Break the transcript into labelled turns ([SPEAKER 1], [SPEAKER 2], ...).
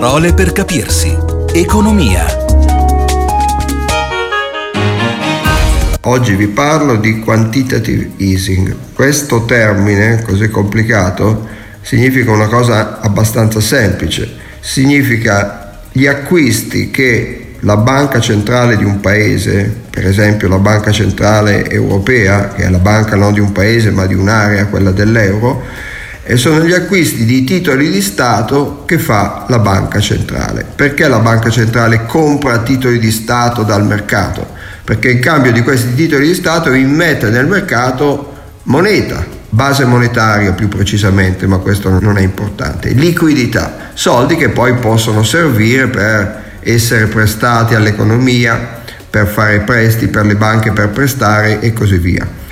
[SPEAKER 1] Parole per capirsi. Economia.
[SPEAKER 2] Oggi vi parlo di quantitative easing. Questo termine così complicato significa una cosa abbastanza semplice. Significa gli acquisti che la banca centrale di un paese, per esempio la banca centrale europea, che è la banca non di un paese ma di un'area, quella dell'euro, e sono gli acquisti di titoli di Stato che fa la banca centrale. Perché la banca centrale compra titoli di Stato dal mercato? Perché in cambio di questi titoli di Stato immette nel mercato moneta, base monetaria più precisamente, ma questo non è importante, liquidità, soldi che poi possono servire per essere prestati all'economia, per fare prestiti per le banche per prestare e così via.